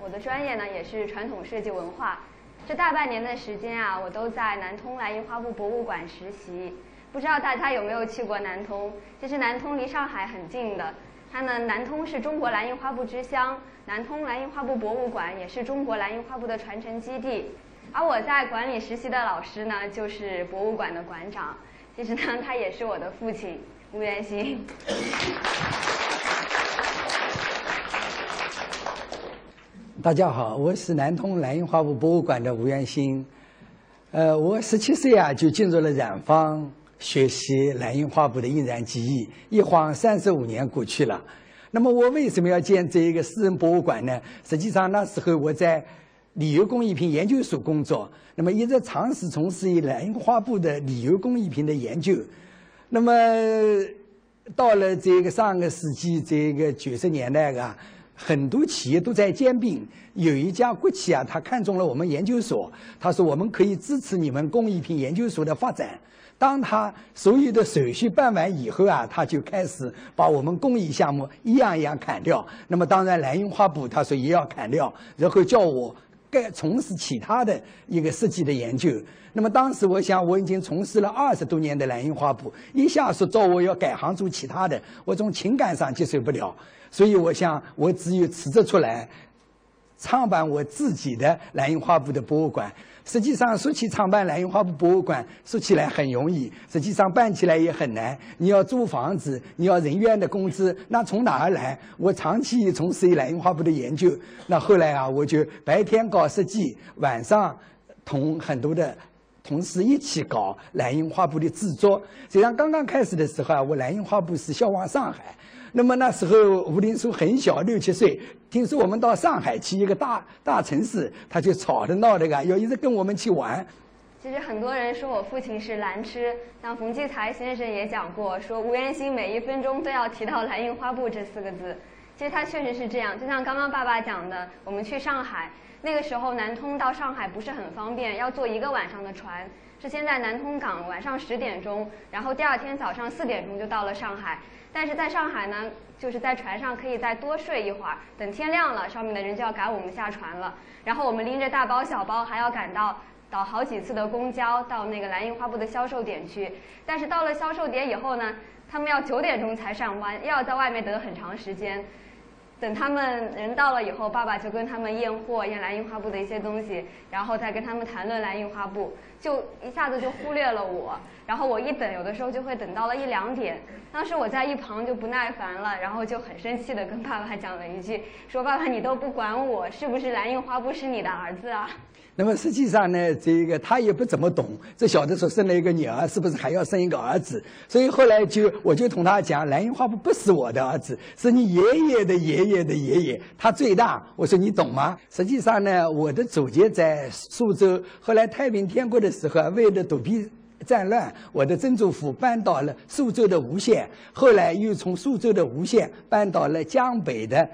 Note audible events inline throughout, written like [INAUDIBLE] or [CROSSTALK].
我的专业呢也是传统设计文化。这大半年的时间啊，我都在南通蓝印花布博物馆实习。不知道大家有没有去过南通？其实南通离上海很近的。它呢，南通是中国蓝印花布之乡，南通蓝印花布博物馆也是中国蓝印花布的传承基地。而我在馆里实习的老师呢，就是博物馆的馆长。其实呢，他也是我的父亲吴元兴。大家好，我是南通蓝印花布博物馆的吴元兴。呃，我十七岁啊就进入了染坊学习蓝印花布的印染技艺，一晃三十五年过去了。那么我为什么要建这一个私人博物馆呢？实际上那时候我在旅游工艺品研究所工作，那么一直尝试从事于蓝印花布的旅游工艺品的研究。那么到了这个上个世纪这个九十年代啊。很多企业都在兼并，有一家国企啊，他看中了我们研究所，他说我们可以支持你们工艺品研究所的发展。当他所有的手续办完以后啊，他就开始把我们工艺项目一样一样砍掉。那么当然蓝印花布，他说也要砍掉，然后叫我该从事其他的一个设计的研究。那么当时我想，我已经从事了二十多年的蓝印花布，一下说叫我要改行做其他的，我从情感上接受不了。所以我想，我只有辞职出来，创办我自己的蓝印花布的博物馆。实际上，说起创办蓝印花布博物馆，说起来很容易，实际上办起来也很难。你要租房子，你要人员的工资，那从哪儿来？我长期从事蓝印花布的研究，那后来啊，我就白天搞设计，晚上同很多的同事一起搞蓝印花布的制作。实际上，刚刚开始的时候啊，我蓝印花布是销往上海。那么那时候吴林书很小，六七岁，听说我们到上海去一个大大城市，他就吵着闹着个，要一直跟我们去玩。其实很多人说我父亲是蓝痴，像冯骥才先生也讲过，说吴元兴每一分钟都要提到蓝印花布这四个字。其实他确实是这样，就像刚刚爸爸讲的，我们去上海那个时候，南通到上海不是很方便，要坐一个晚上的船，是先在南通港晚上十点钟，然后第二天早上四点钟就到了上海。但是在上海呢，就是在船上可以再多睡一会儿，等天亮了，上面的人就要赶我们下船了。然后我们拎着大包小包，还要赶到倒好几次的公交到那个蓝印花布的销售点去。但是到了销售点以后呢，他们要九点钟才上班，又要在外面等很长时间。等他们人到了以后，爸爸就跟他们验货，验蓝印花布的一些东西，然后再跟他们谈论蓝印花布，就一下子就忽略了我。然后我一等，有的时候就会等到了一两点。当时我在一旁就不耐烦了，然后就很生气的跟爸爸讲了一句：“说爸爸你都不管我，是不是蓝印花布是你的儿子啊？”那么实际上呢，这个他也不怎么懂，这小的时候生了一个女儿，是不是还要生一个儿子？所以后来就我就同他讲，蓝印花布不是我的儿子，是你爷爷的爷爷的爷爷，他最大。我说你懂吗？实际上呢，我的祖籍在苏州，后来太平天国的时候，为了躲避战乱，我的曾祖父搬到了苏州的吴县，后来又从苏州的吴县搬到了江北的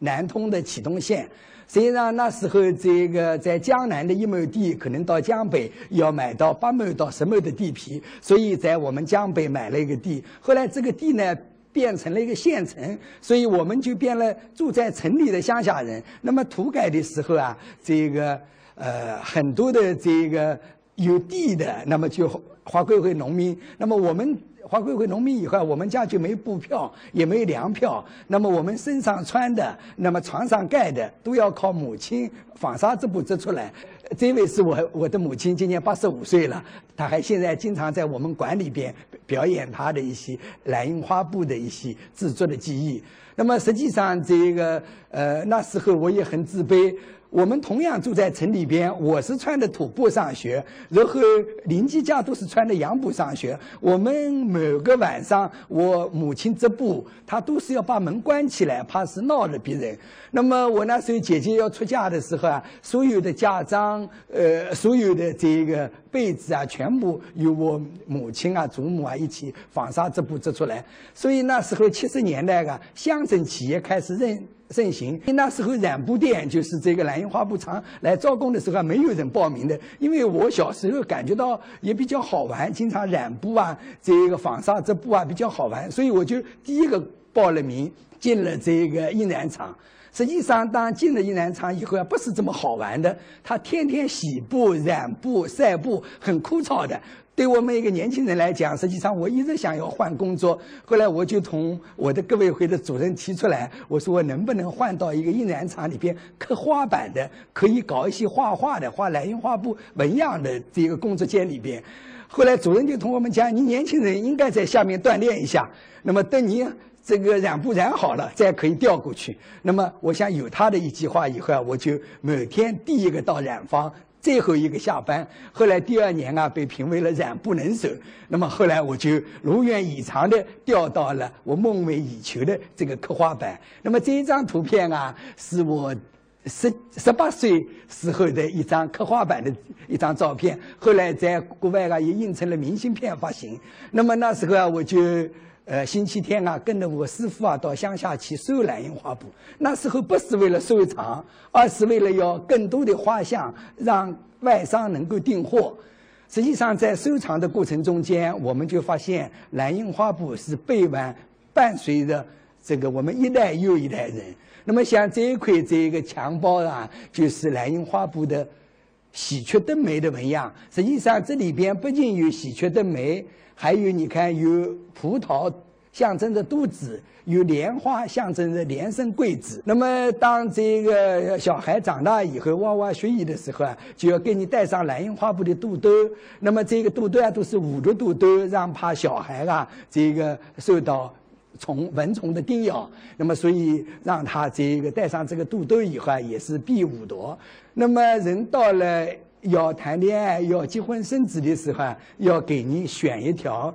南通的启东县。实际上那时候，这个在江南的一亩地，可能到江北要买到八亩到十亩的地皮，所以在我们江北买了一个地。后来这个地呢变成了一个县城，所以我们就变了住在城里的乡下人。那么土改的时候啊，这个呃很多的这个有地的，那么就划归为农民。那么我们。划归为农民以后，我们家就没布票，也没粮票。那么我们身上穿的，那么床上盖的，都要靠母亲纺纱织布织出来。这位是我我的母亲，今年八十五岁了，她还现在经常在我们馆里边表演她的一些蓝印花布的一些制作的技艺。那么实际上，这个呃那时候我也很自卑。我们同样住在城里边，我是穿的土布上学，然后邻居家都是穿的洋布上学。我们每个晚上，我母亲织布，她都是要把门关起来，怕是闹了别人。那么我那时候姐姐要出嫁的时候啊，所有的嫁妆，呃，所有的这个被子啊，全部由我母亲啊、祖母啊一起纺纱织布织出来。所以那时候七十年代啊，乡镇企业开始认。盛行。那时候染布店就是这个蓝印花布厂来招工的时候，还没有人报名的。因为我小时候感觉到也比较好玩，经常染布啊，这个纺纱织布啊比较好玩，所以我就第一个报了名，进了这个印染厂。实际上，当进了印染厂以后啊，不是这么好玩的。他天天洗布、染布、晒布，很枯燥的。对我们一个年轻人来讲，实际上我一直想要换工作。后来我就同我的革委会的主任提出来，我说我能不能换到一个印染厂里边刻花板的，可以搞一些画画的、画蓝印花布纹样的这个工作间里边。后来主任就同我们讲，你年轻人应该在下面锻炼一下。那么等你。这个染布染好了，再可以调过去。那么，我想有他的一句话以后啊，我就每天第一个到染坊，最后一个下班。后来第二年啊，被评为了染布能手。那么后来我就如愿以偿的调到了我梦寐以求的这个刻花板。那么这一张图片啊，是我十十八岁时候的一张刻画板的一张照片。后来在国外啊，也印成了明信片发行。那么那时候啊，我就。呃，星期天啊，跟着我师傅啊到乡下去收蓝印花布。那时候不是为了收藏，而是为了要更多的画像，让外商能够订货。实际上，在收藏的过程中间，我们就发现蓝印花布是背完伴随着这个我们一代又一代人。那么，像这一块这一个墙包啊，就是蓝印花布的喜鹊登梅的纹样。实际上，这里边不仅有喜鹊登梅。还有，你看，有葡萄象征着肚子，有莲花象征着连生贵子。那么，当这个小孩长大以后，娃娃学艺的时候啊，就要给你戴上蓝印花布的肚兜。那么，这个肚兜啊，都是捂着肚兜，让怕小孩啊，这个受到虫蚊虫的叮咬。那么，所以让他这个戴上这个肚兜以后啊，也是避五毒。那么，人到了。要谈恋爱、要结婚生子的时候，要给你选一条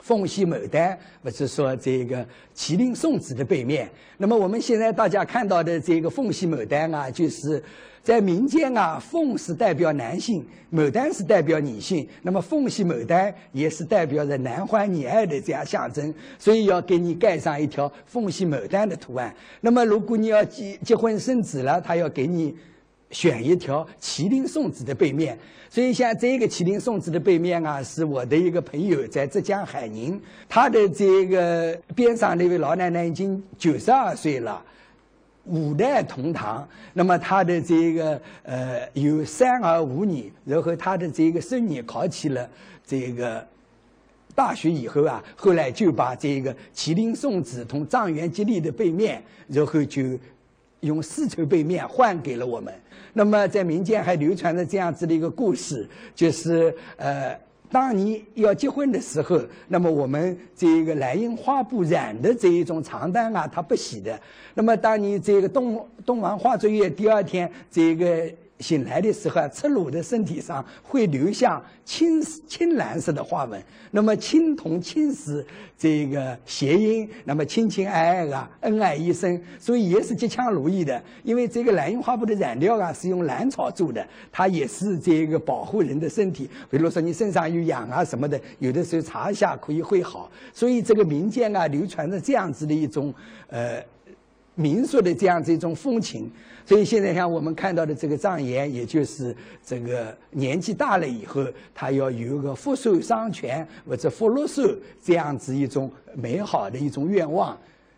凤系牡丹，或者说这个麒麟送子的背面。那么我们现在大家看到的这个凤系牡丹啊，就是在民间啊，凤是代表男性，牡丹是代表女性。那么凤系牡丹也是代表着男欢女爱的这样象征，所以要给你盖上一条凤系牡丹的图案。那么如果你要结结婚生子了，他要给你。选一条麒麟送子的背面，所以像这个麒麟送子的背面啊，是我的一个朋友在浙江海宁，他的这个边上那位老奶奶已经九十二岁了，五代同堂。那么他的这个呃有三儿五女，然后他的这个孙女考起了这个大学以后啊，后来就把这个麒麟送子同状元吉利的背面，然后就用丝绸被面换给了我们。那么，在民间还流传着这样子的一个故事，就是呃，当你要结婚的时候，那么我们这个蓝印花布染的这一种床单啊，它不洗的。那么，当你这个动动完化作业，第二天这个。醒来的时候，赤裸的身体上会留下青青蓝色的花纹。那么青铜青石这个谐音，那么亲亲爱爱啊，恩爱一生，所以也是吉祥如意的。因为这个蓝印花布的染料啊是用蓝草做的，它也是这个保护人的身体。比如说你身上有痒啊什么的，有的时候擦一下可以会好。所以这个民间啊流传着这样子的一种呃民俗的这样子一种风情。所以现在像我们看到的这个障眼，也就是这个年纪大了以后，他要有一个福寿双全或者福禄寿这样子一种美好的一种愿望。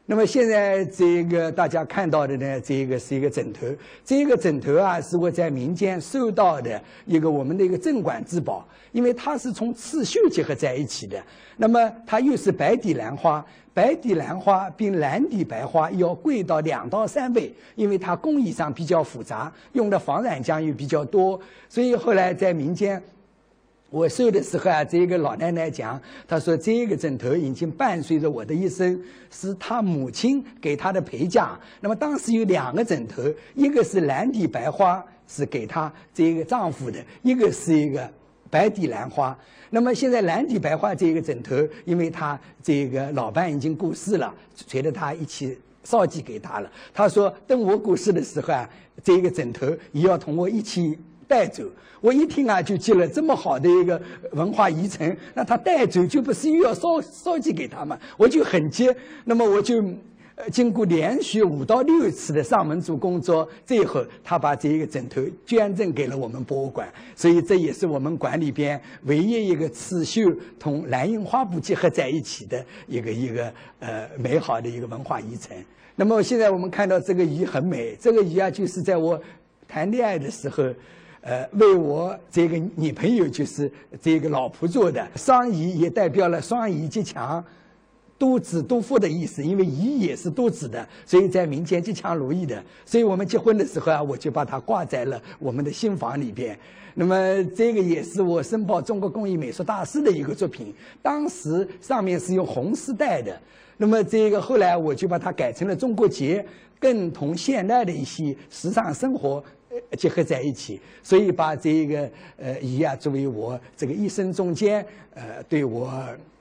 那么现在这个大家看到的呢，这个是一个枕头。这个枕头啊，是我在民间收到的一个我们的一个镇馆之宝，因为它是从刺绣结合在一起的。那么它又是白底兰花，白底兰花比蓝底白花要贵到两到三倍，因为它工艺上比较复杂，用的防染浆又比较多，所以后来在民间。我收的时候啊，这一个老奶奶讲，她说这个枕头已经伴随着我的一生，是她母亲给她的陪嫁。那么当时有两个枕头，一个是蓝底白花，是给她这个丈夫的；一个是一个白底蓝花。那么现在蓝底白花这一个枕头，因为她这个老伴已经过世了，随着她一起烧寄给她了。她说等我过世的时候啊，这个枕头也要同我一起。带走，我一听啊，就接了这么好的一个文化遗存，那他带走就不是又要烧烧寄给他吗？我就很急，那么我就呃，经过连续五到六次的上门做工作，最后他把这一个枕头捐赠给了我们博物馆。所以这也是我们馆里边唯一一个刺绣同蓝印花布结合在一起的一个一个呃美好的一个文化遗产。那么现在我们看到这个鱼很美，这个鱼啊就是在我谈恋爱的时候，呃，为我这个女朋友就是这个老婆做的。双鱼也代表了双鱼极强。多子多福的意思，因为鱼也是多子的，所以在民间吉强如意的。所以我们结婚的时候啊，我就把它挂在了我们的新房里边。那么这个也是我申报中国工艺美术大师的一个作品，当时上面是用红丝带的。那么这个后来我就把它改成了中国结，更同现代的一些时尚生活 [LAUGHS] 结合在一起。所以把这个呃鱼啊作为我这个一生中间呃对我。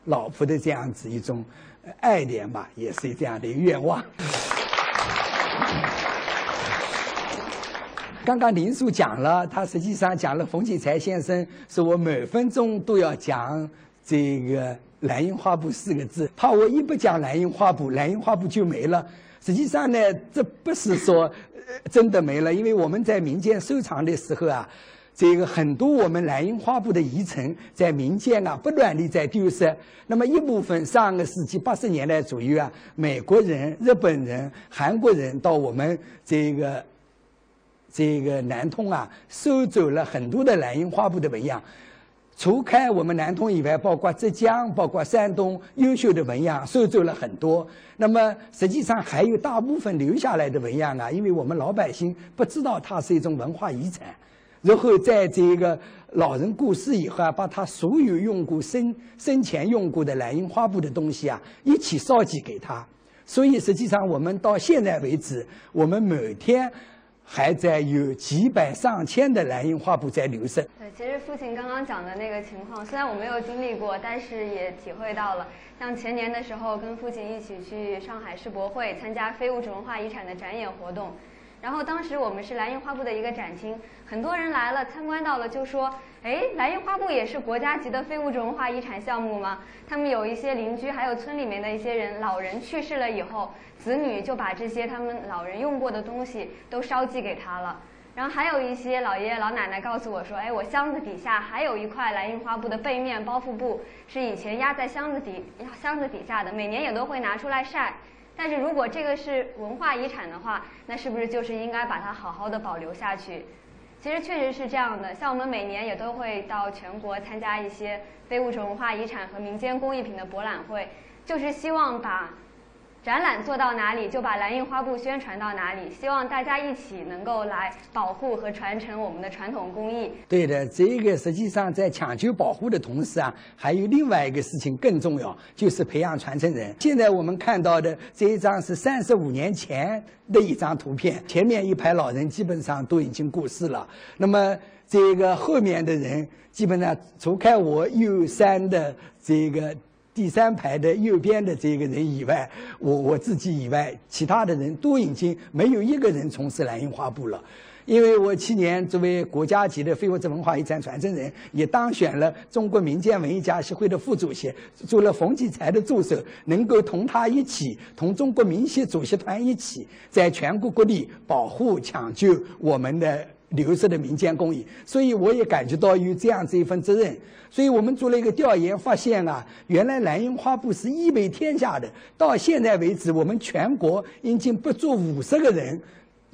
老婆的这样子一种爱恋吧，也是这样的一个愿望。[LAUGHS] 刚刚林叔讲了，他实际上讲了冯骥才先生说我每分钟都要讲这个 [LAUGHS] 蓝印花布四个字，怕我一不讲蓝印花布，蓝印花布就没了。实际上呢，这不是说真的没了，因为我们在民间收藏的时候啊。这个很多我们蓝印花布的遗存在民间啊不断地在丢失。那么一部分上个世纪八十年代左右啊，美国人、日本人、韩国人到我们这个这个南通啊，收走了很多的蓝印花布的纹样。除开我们南通以外，包括浙江、包括山东，优秀的纹样收走了很多。那么实际上还有大部分留下来的纹样啊，因为我们老百姓不知道它是一种文化遗产。然后在这个老人过世以后啊，把他所有用过生生前用过的蓝印花布的东西啊，一起烧寄给他。所以实际上我们到现在为止，我们每天还在有几百上千的蓝印花布在流失。对，其实父亲刚刚讲的那个情况，虽然我没有经历过，但是也体会到了。像前年的时候，跟父亲一起去上海世博会参加非物质文化遗产的展演活动。然后当时我们是蓝印花布的一个展厅，很多人来了参观到了，就说：“哎，蓝印花布也是国家级的非物质文化遗产项目吗？”他们有一些邻居，还有村里面的一些人，老人去世了以后，子女就把这些他们老人用过的东西都烧寄给他了。然后还有一些老爷爷老奶奶告诉我说：“哎，我箱子底下还有一块蓝印花布的背面包覆布，是以前压在箱子底箱子底下的，每年也都会拿出来晒。”但是如果这个是文化遗产的话，那是不是就是应该把它好好的保留下去？其实确实是这样的，像我们每年也都会到全国参加一些非物质文化遗产和民间工艺品的博览会，就是希望把。展览做到哪里，就把蓝印花布宣传到哪里。希望大家一起能够来保护和传承我们的传统工艺。对的，这个实际上在抢救保护的同时啊，还有另外一个事情更重要，就是培养传承人。现在我们看到的这一张是三十五年前的一张图片，前面一排老人基本上都已经过世了。那么这个后面的人，基本上除开我右三的这个。第三排的右边的这个人以外，我我自己以外，其他的人都已经没有一个人从事蓝印花布了。因为我去年作为国家级的非物质文化遗产传承人，也当选了中国民间文艺家协会的副主席，做了冯骥才的助手，能够同他一起，同中国民协主席团一起，在全国各地保护抢救我们的。流失的民间工艺，所以我也感觉到有这样子一份责任。所以我们做了一个调研，发现啊，原来蓝印花布是一为天下的。到现在为止，我们全国已经不足五十个人。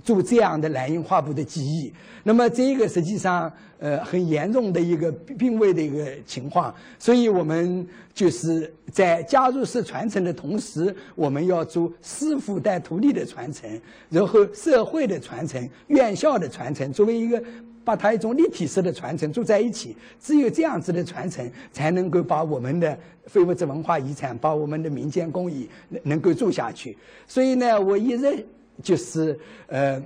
做这样的蓝印花布的技艺，那么这个实际上呃很严重的一个病危的一个情况，所以我们就是在加入式传承的同时，我们要做师傅带徒弟的传承，然后社会的传承、院校的传承，作为一个把它一种立体式的传承做在一起，只有这样子的传承，才能够把我们的非物质文化遗产、把我们的民间工艺能够做下去。所以呢，我一直。就是呃，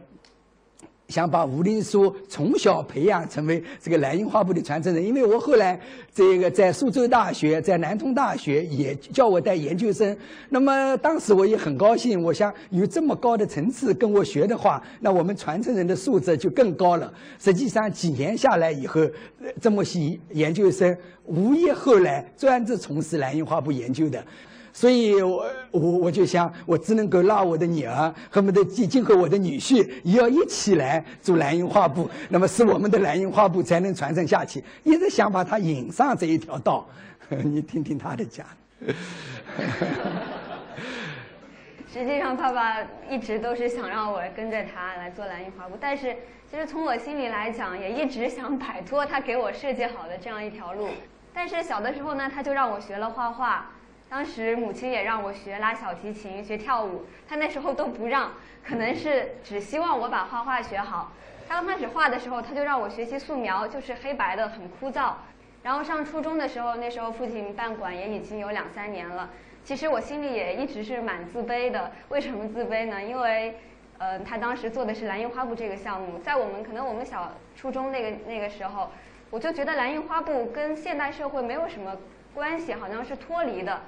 想把吴林书从小培养成为这个蓝印花布的传承人。因为我后来这个在苏州大学、在南通大学也叫我带研究生，那么当时我也很高兴。我想有这么高的层次跟我学的话，那我们传承人的素质就更高了。实际上几年下来以后，这么些研究生，无意后来专职从事蓝印花布研究的。所以，我我我就想，我只能够让我的女儿，恨不得今今后我的女婿也要一起来做蓝印花布，那么使我们的蓝印花布才能传承下去。一直想把他引上这一条道，[LAUGHS] 你听听他的讲。[LAUGHS] 实际上，爸爸一直都是想让我跟着他来做蓝印花布，但是其实从我心里来讲，也一直想摆脱他给我设计好的这样一条路。但是小的时候呢，他就让我学了画画。当时母亲也让我学拉小提琴、学跳舞，他那时候都不让，可能是只希望我把画画学好。他刚开始画的时候，他就让我学习素描，就是黑白的，很枯燥。然后上初中的时候，那时候父亲办馆也已经有两三年了。其实我心里也一直是蛮自卑的。为什么自卑呢？因为，呃，他当时做的是蓝印花布这个项目，在我们可能我们小初中那个那个时候，我就觉得蓝印花布跟现代社会没有什么关系，好像是脱离的。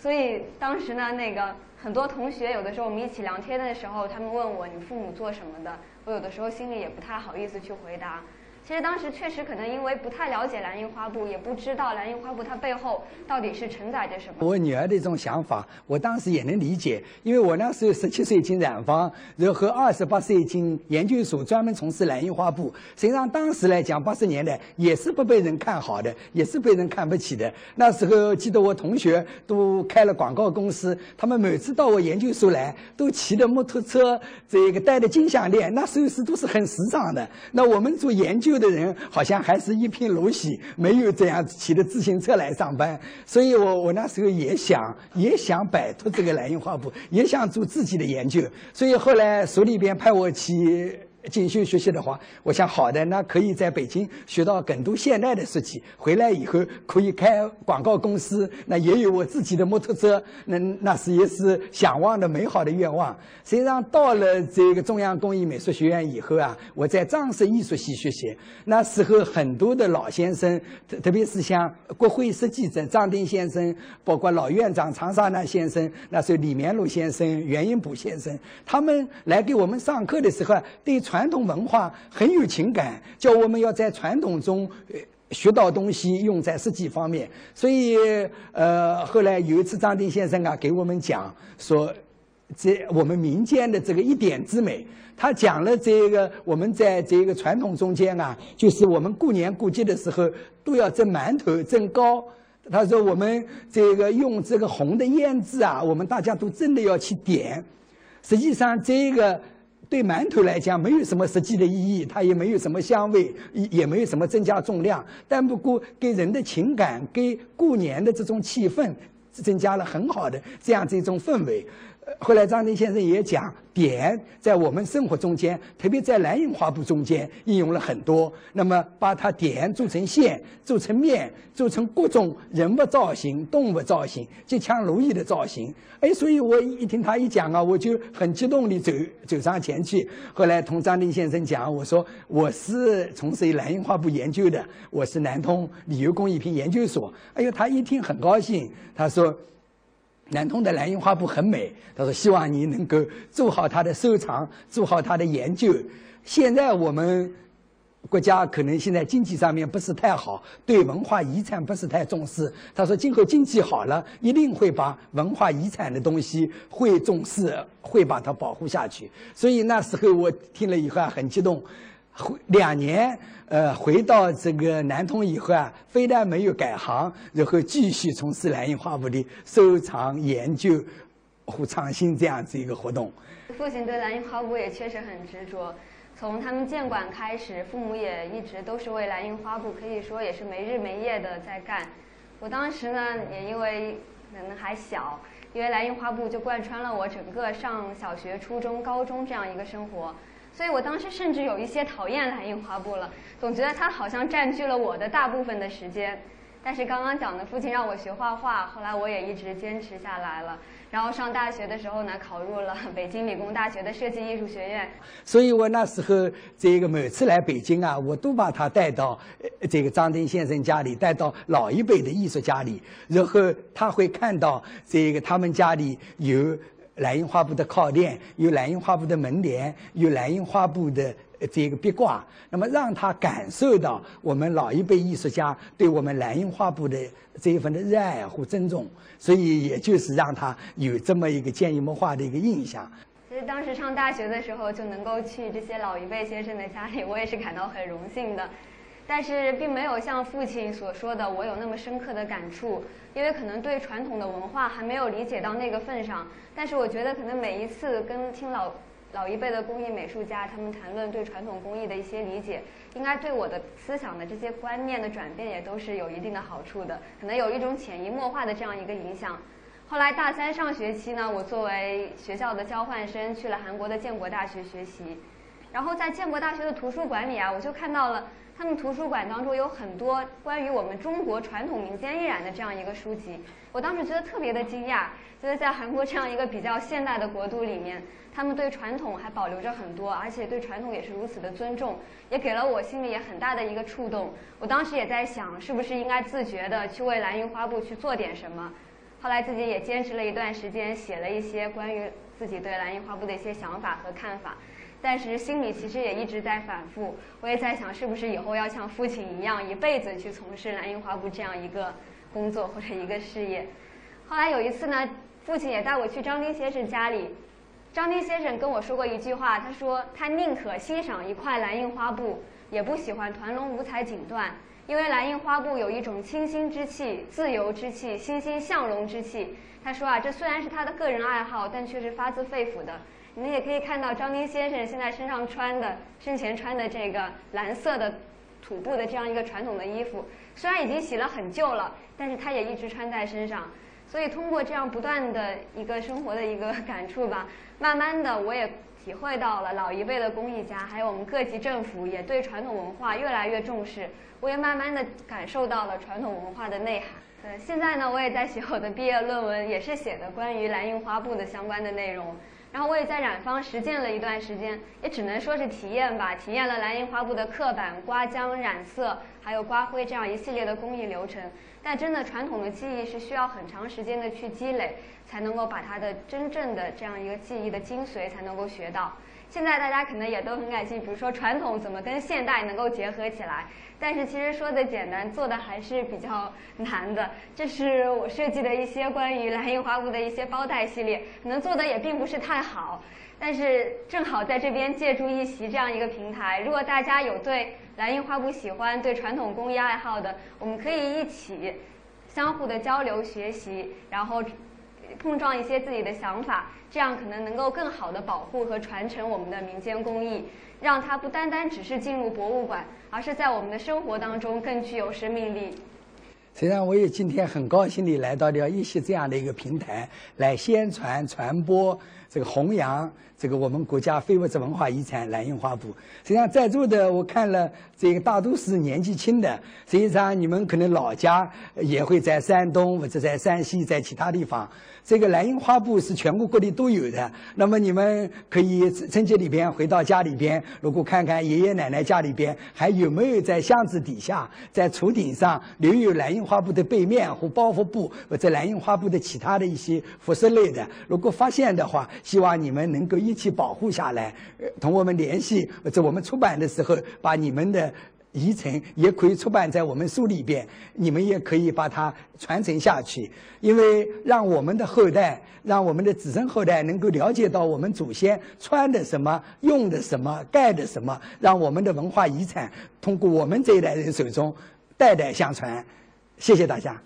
所以当时呢，那个很多同学有的时候我们一起聊天的时候，他们问我你父母做什么的，我有的时候心里也不太好意思去回答。其实当时确实可能因为不太了解蓝印花布，也不知道蓝印花布它背后到底是承载着什么。我女儿的这种想法，我当时也能理解，因为我那时候十七岁进染坊，然后二十八岁进研究所，专门从事蓝印花布。实际上当时来讲，八十年代也是不被人看好的，也是被人看不起的。那时候记得我同学都开了广告公司，他们每次到我研究所来，都骑着摩托车，这个戴着金项链，那时候是都是很时尚的。那我们做研究。的人好像还是一贫如洗，没有这样骑着自行车来上班，所以我我那时候也想也想摆脱这个蓝印画布，也想做自己的研究，所以后来所里边派我骑。进修学习的话，我想好的，那可以在北京学到更多现代的设计。回来以后可以开广告公司，那也有我自己的摩托车，[LAUGHS] 那那是也是向往的美好的愿望。实际上到了这个中央工艺美术学院以后啊，我在装饰艺术系学习，那时候很多的老先生，特特别是像国会设计者张丁先生，包括老院长长沙南先生，那时候李绵禄先生、袁英甫先生，他们来给我们上课的时候，对传传统文化很有情感，叫我们要在传统中学到东西，用在实际方面。所以，呃，后来有一次张丁先生啊给我们讲说，这我们民间的这个一点之美，他讲了这个我们在这个传统中间啊，就是我们过年过节的时候都要蒸馒头、蒸糕。他说我们这个用这个红的胭脂啊，我们大家都真的要去点。实际上这个。对馒头来讲，没有什么实际的意义，它也没有什么香味，也也没有什么增加重量。但不过给人的情感，给过年的这种气氛，增加了很好的这样子一种氛围。后来张丁先生也讲，点在我们生活中间，特别在蓝印花布中间应用了很多。那么把它点做成线，做成面，做成各种人物造型、动物造型、吉祥如意的造型。哎，所以我一听他一讲啊，我就很激动地走走上前去。后来同张丁先生讲，我说我是从事蓝印花布研究的，我是南通旅游工艺品研究所。哎呦，他一听很高兴，他说。南通的蓝印花布很美，他说希望你能够做好它的收藏，做好它的研究。现在我们国家可能现在经济上面不是太好，对文化遗产不是太重视。他说今后经济好了，一定会把文化遗产的东西会重视，会把它保护下去。所以那时候我听了以后，很激动。回两年，呃，回到这个南通以后啊，非但没有改行，然后继续从事蓝印花布的收藏、研究和创新这样子一个活动。父亲对蓝印花布也确实很执着，从他们建馆开始，父母也一直都是为蓝印花布，可以说也是没日没夜的在干。我当时呢，也因为可能还小，因为蓝印花布就贯穿了我整个上小学、初中、高中这样一个生活。所以我当时甚至有一些讨厌蓝印花布了，总觉得它好像占据了我的大部分的时间。但是刚刚讲的父亲让我学画画，后来我也一直坚持下来了。然后上大学的时候呢，考入了 [LAUGHS] 北京理工大学的设计艺术学院。所以我那时候这个每次来北京啊，我都把他带到这个张丁先生家里，带到老一辈的艺术家里，然后他会看到这个他们家里有。蓝印花布的靠垫，有蓝印花布的门帘，有蓝印花布的这个壁挂，那么让他感受到我们老一辈艺术家对我们蓝印花布的这一份的热爱和尊重，所以也就是让他有这么一个潜移默化的一个印象。其实当时上大学的时候就能够去这些老一辈先生的家里，我也是感到很荣幸的。但是并没有像父亲所说的我有那么深刻的感触，因为可能对传统的文化还没有理解到那个份上。但是我觉得可能每一次跟听老老一辈的工艺美术家他们谈论对传统工艺的一些理解，应该对我的思想的这些观念的转变也都是有一定的好处的，可能有一种潜移默化的这样一个影响。后来大三上学期呢，我作为学校的交换生去了韩国的建国大学学习，然后在建国大学的图书馆里啊，我就看到了。他们图书馆当中有很多关于我们中国传统民间艺染的这样一个书籍，我当时觉得特别的惊讶，觉得在韩国这样一个比较现代的国度里面，他们对传统还保留着很多，而且对传统也是如此的尊重，也给了我心里也很大的一个触动。我当时也在想，是不是应该自觉的去为蓝印花布去做点什么。后来自己也坚持了一段时间，写了一些关于自己对蓝印花布的一些想法和看法。但是心里其实也一直在反复，我也在想，是不是以后要像父亲一样，一辈子去从事蓝印花布这样一个工作或者一个事业。后来有一次呢，父亲也带我去张丁先生家里，张丁先生跟我说过一句话，他说他宁可欣赏一块蓝印花布，也不喜欢团龙五彩锦缎，因为蓝印花布有一种清新之气、自由之气、欣欣向荣之气。他说啊，这虽然是他的个人爱好，但却是发自肺腑的。你们也可以看到张丁先生现在身上穿的，生前穿的这个蓝色的土布的这样一个传统的衣服，虽然已经洗了很旧了，但是他也一直穿在身上。所以通过这样不断的一个生活的一个感触吧，慢慢的我也体会到了老一辈的工艺家，还有我们各级政府也对传统文化越来越重视。我也慢慢的感受到了传统文化的内涵。呃，现在呢，我也在写我的毕业论文，也是写的关于蓝印花布的相关的内容。然后我也在染坊实践了一段时间，也只能说是体验吧，体验了蓝印花布的刻板、刮浆、染色，还有刮灰这样一系列的工艺流程。但真的传统的技艺是需要很长时间的去积累，才能够把它的真正的这样一个技艺的精髓才能够学到。现在大家可能也都很感兴趣，比如说传统怎么跟现代能够结合起来。但是其实说的简单，做的还是比较难的。这是我设计的一些关于蓝印花布的一些包袋系列，可能做的也并不是太好。但是正好在这边借助一席这样一个平台，如果大家有对蓝印花布喜欢、对传统工艺爱好的，我们可以一起相互的交流学习，然后碰撞一些自己的想法，这样可能能够更好的保护和传承我们的民间工艺。让它不单单只是进入博物馆，而是在我们的生活当中更具有生命力。实际上，我也今天很高兴地来到了一些这样的一个平台，来宣传、传播、这个弘扬这个我们国家非物质文化遗产蓝印花布。实际上，在座的我看了，这个大都是年纪轻的。实际上，你们可能老家也会在山东或者在山西，在其他地方。这个蓝印花布是全国各地都有的，那么你们可以春节里边回到家里边，如果看看爷爷奶奶家里边还有没有在箱子底下、在橱顶上留有蓝印花布的背面和包袱布或者蓝印花布的其他的一些服饰类的，如果发现的话，希望你们能够一起保护下来，同我们联系，或者我们出版的时候把你们的。遗存也可以出版在我们书里边，你们也可以把它传承下去。因为让我们的后代，让我们的子孙后代能够了解到我们祖先穿的什么、用的什么、盖的什么，让我们的文化遗产通过我们这一代人手中代代相传。谢谢大家。